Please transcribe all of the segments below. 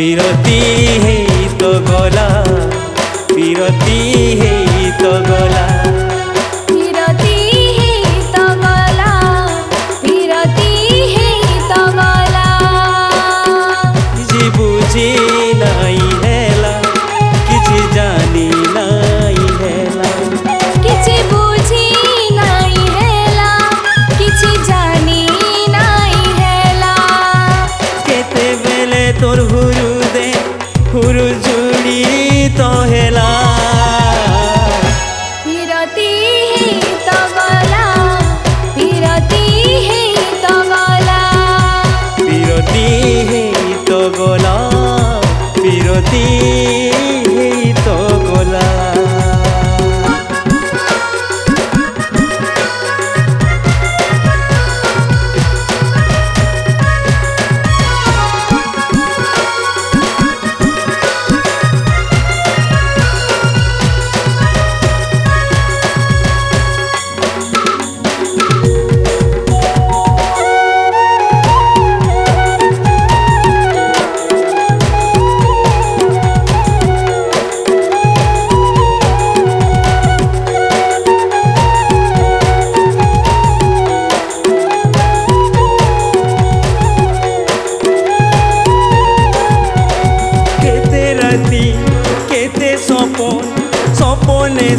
পিরতি হেই তো গলা। পিরতি দে হুরু জুড়ি তহেলা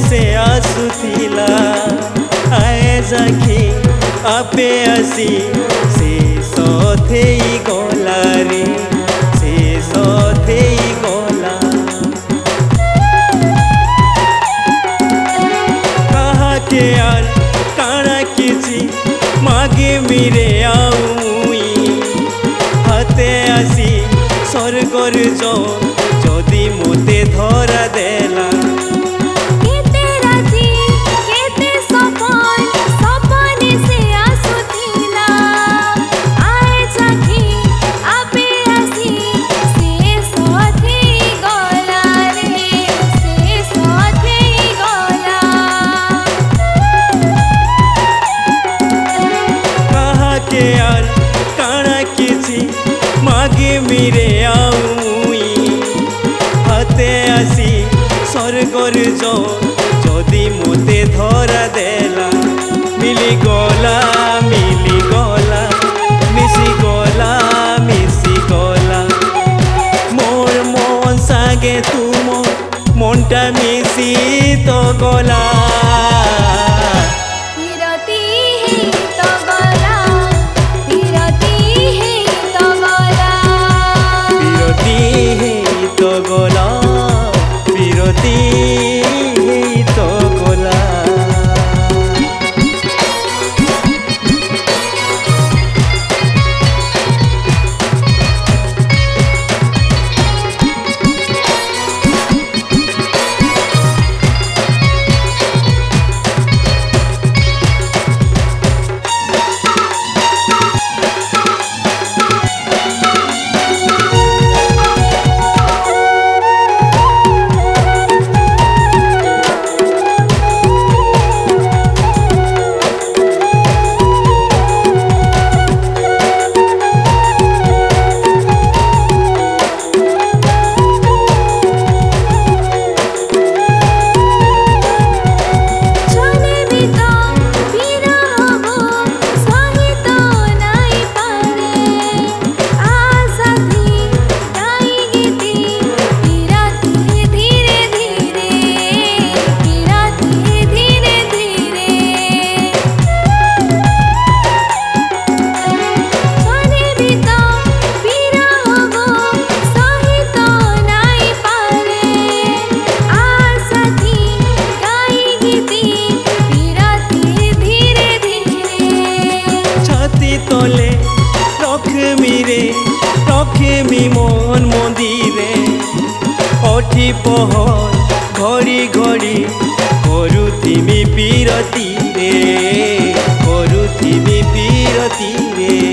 से आसुतिला आएजा कि आपे आसी से सथे गोला रे से सथे गोला कहा के यार काणा किसी मागे मेरे কাহাকে আর কারা কিছু মাগে মিরে আউই। হাতে আসি স্বর্গর যদি মতে ধরা দেলা। মিলি গলা মিলি গলা, মিশি গলা মিশি গলা। মোর মন সাগে তুমর মনটা মিশি তো গলা। রখমি রে রখমি মন মন্দিরে। অঠি পহর, ঘড়ি ঘড়ি করুথিমি বিরতি রে করুথিমি বিরতি রে